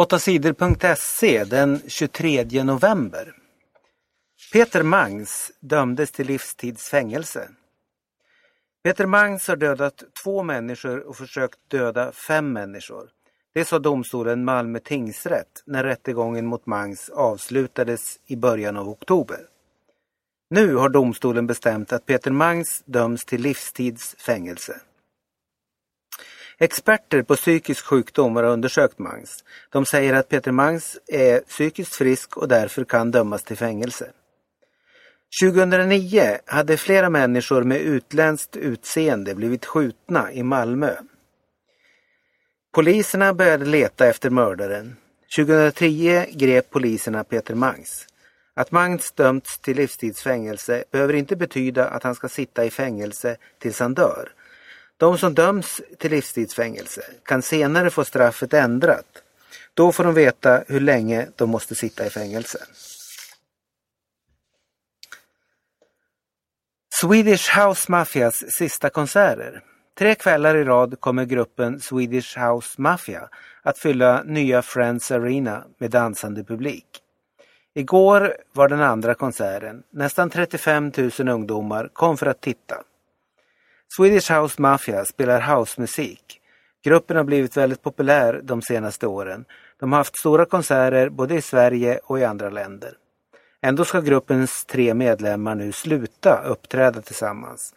8sidor.se den 23 november. Peter Mangs dömdes till livstidsfängelse. Peter Mangs har dödat två människor och försökt döda fem människor. Det sa domstolen Malmö tingsrätt när rättegången mot Mangs avslutades i början av oktober. Nu har domstolen bestämt att Peter Mangs döms till livstidsfängelse. Experter på psykisk sjukdom har undersökt Mangs. De säger att Peter Mangs är psykiskt frisk och därför kan dömas till fängelse. 2009 hade flera människor med utländskt utseende blivit skjutna i Malmö. Poliserna började leta efter mördaren. 2010 grep poliserna Peter Mangs. Att Mangs dömts till livstidsfängelse behöver inte betyda att han ska sitta i fängelse tills han dör. De som döms till livstidsfängelse kan senare få straffet ändrat. Då får de veta hur länge de måste sitta i fängelse. Swedish House Mafias sista konserter. Tre kvällar i rad kommer gruppen Swedish House Mafia att fylla nya Friends Arena med dansande publik. Igår var den andra konserten. Nästan 35 000 ungdomar kom för att titta. Swedish House Mafia spelar housemusik. Gruppen har blivit väldigt populär de senaste åren. De har haft stora konserter både i Sverige och i andra länder. Ändå ska gruppens tre medlemmar nu sluta uppträda tillsammans.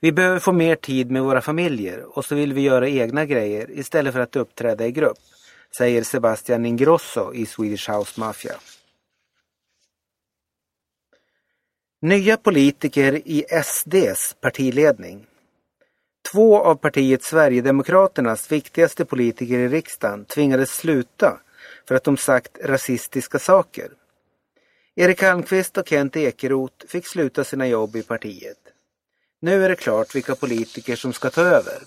Vi behöver få mer tid med våra familjer och så vill vi göra egna grejer istället för att uppträda i grupp, säger Sebastian Ingrosso i Swedish House Mafia. Nya politiker i SDs partiledning. Två av partiet Sverigedemokraternas viktigaste politiker i riksdagen tvingades sluta för att de sagt rasistiska saker. Erik Almqvist och Kent Ekeroth fick sluta sina jobb i partiet. Nu är det klart vilka politiker som ska ta över.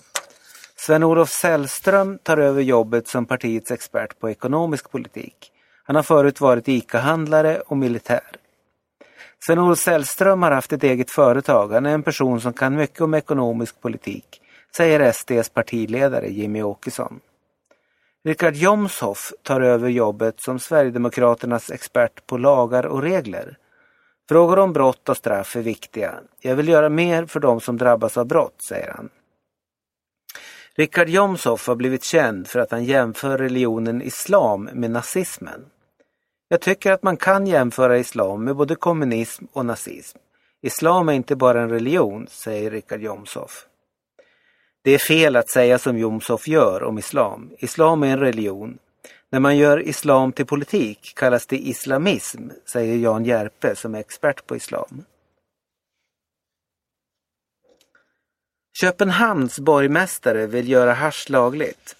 Sven-Olof Sällström tar över jobbet som partiets expert på ekonomisk politik. Han har förut varit ICA-handlare och militär. Sven-Olof Sällström har haft ett eget företag. Han är en person som kan mycket om ekonomisk politik, säger SDs partiledare Jimmy Åkesson. Richard Jomshoff tar över jobbet som Sverigedemokraternas expert på lagar och regler. Frågor om brott och straff är viktiga. Jag vill göra mer för de som drabbas av brott, säger han. Richard Jomshoff har blivit känd för att han jämför religionen islam med nazismen. Jag tycker att man kan jämföra islam med både kommunism och nazism. Islam är inte bara en religion, säger Richard Jomshof. Det är fel att säga som Jomshof gör om islam. Islam är en religion. När man gör islam till politik kallas det islamism, säger Jan Järpe som är expert på islam. Köpenhamns borgmästare vill göra hasch lagligt.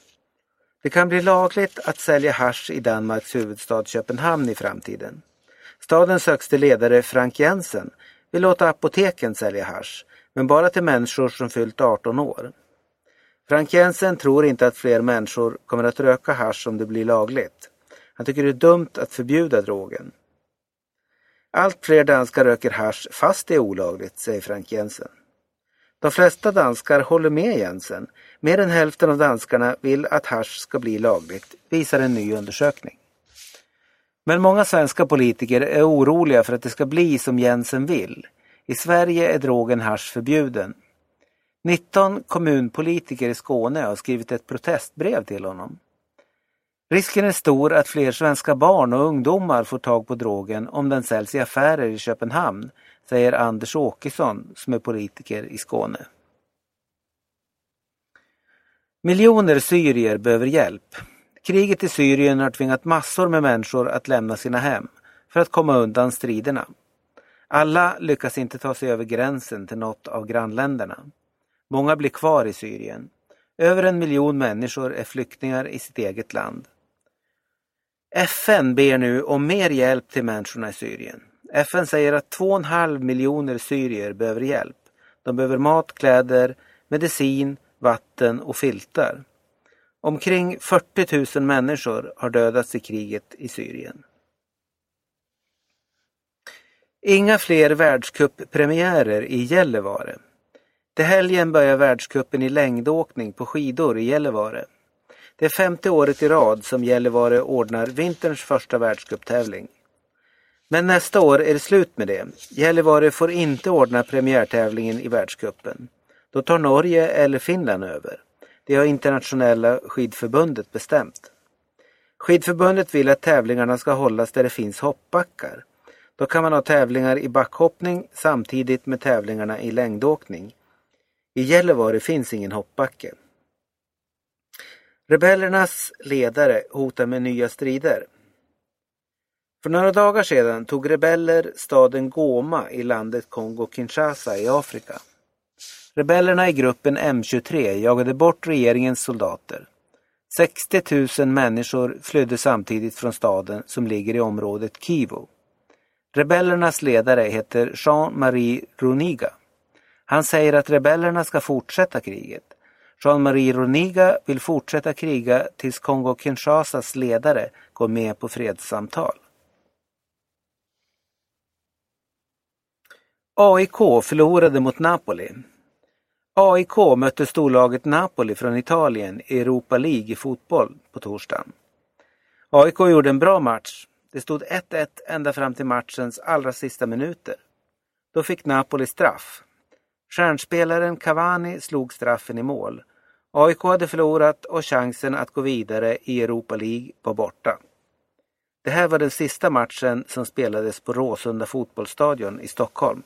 Det kan bli lagligt att sälja hasch i Danmarks huvudstad Köpenhamn i framtiden. Stadens högste ledare Frank Jensen vill låta apoteken sälja hasch, men bara till människor som fyllt 18 år. Frank Jensen tror inte att fler människor kommer att röka hasch om det blir lagligt. Han tycker det är dumt att förbjuda drogen. Allt fler danskar röker hasch fast det är olagligt, säger Frank Jensen. De flesta danskar håller med Jensen. Mer än hälften av danskarna vill att hasch ska bli lagligt, visar en ny undersökning. Men många svenska politiker är oroliga för att det ska bli som Jensen vill. I Sverige är drogen hasch förbjuden. 19 kommunpolitiker i Skåne har skrivit ett protestbrev till honom. Risken är stor att fler svenska barn och ungdomar får tag på drogen om den säljs i affärer i Köpenhamn, säger Anders Åkesson som är politiker i Skåne. Miljoner syrier behöver hjälp. Kriget i Syrien har tvingat massor med människor att lämna sina hem för att komma undan striderna. Alla lyckas inte ta sig över gränsen till något av grannländerna. Många blir kvar i Syrien. Över en miljon människor är flyktingar i sitt eget land. FN ber nu om mer hjälp till människorna i Syrien. FN säger att 2,5 miljoner syrier behöver hjälp. De behöver mat, kläder, medicin, vatten och filtar. Omkring 40 000 människor har dödats i kriget i Syrien. Inga fler världscuppremiärer i Gällivare. Till helgen börjar världscupen i längdåkning på skidor i Gällivare. Det är femte året i rad som Gällivare ordnar vinterns första världscuptävling. Men nästa år är det slut med det. Gällivare får inte ordna premiärtävlingen i världscupen. Då tar Norge eller Finland över. Det har internationella skidförbundet bestämt. Skidförbundet vill att tävlingarna ska hållas där det finns hoppbackar. Då kan man ha tävlingar i backhoppning samtidigt med tävlingarna i längdåkning. I Gällivare finns ingen hoppbacke. Rebellernas ledare hotar med nya strider. För några dagar sedan tog rebeller staden Goma i landet Kongo-Kinshasa i Afrika. Rebellerna i gruppen M23 jagade bort regeringens soldater. 60 000 människor flydde samtidigt från staden som ligger i området Kivu. Rebellernas ledare heter Jean-Marie Runiga. Han säger att rebellerna ska fortsätta kriget. Jean-Marie Runiga vill fortsätta kriga tills Kongo-Kinshasas ledare går med på fredssamtal. AIK förlorade mot Napoli. AIK mötte storlaget Napoli från Italien i Europa League i fotboll på torsdagen. AIK gjorde en bra match. Det stod 1-1 ända fram till matchens allra sista minuter. Då fick Napoli straff. Stjärnspelaren Cavani slog straffen i mål. AIK hade förlorat och chansen att gå vidare i Europa League var borta. Det här var den sista matchen som spelades på Råsunda fotbollsstadion i Stockholm.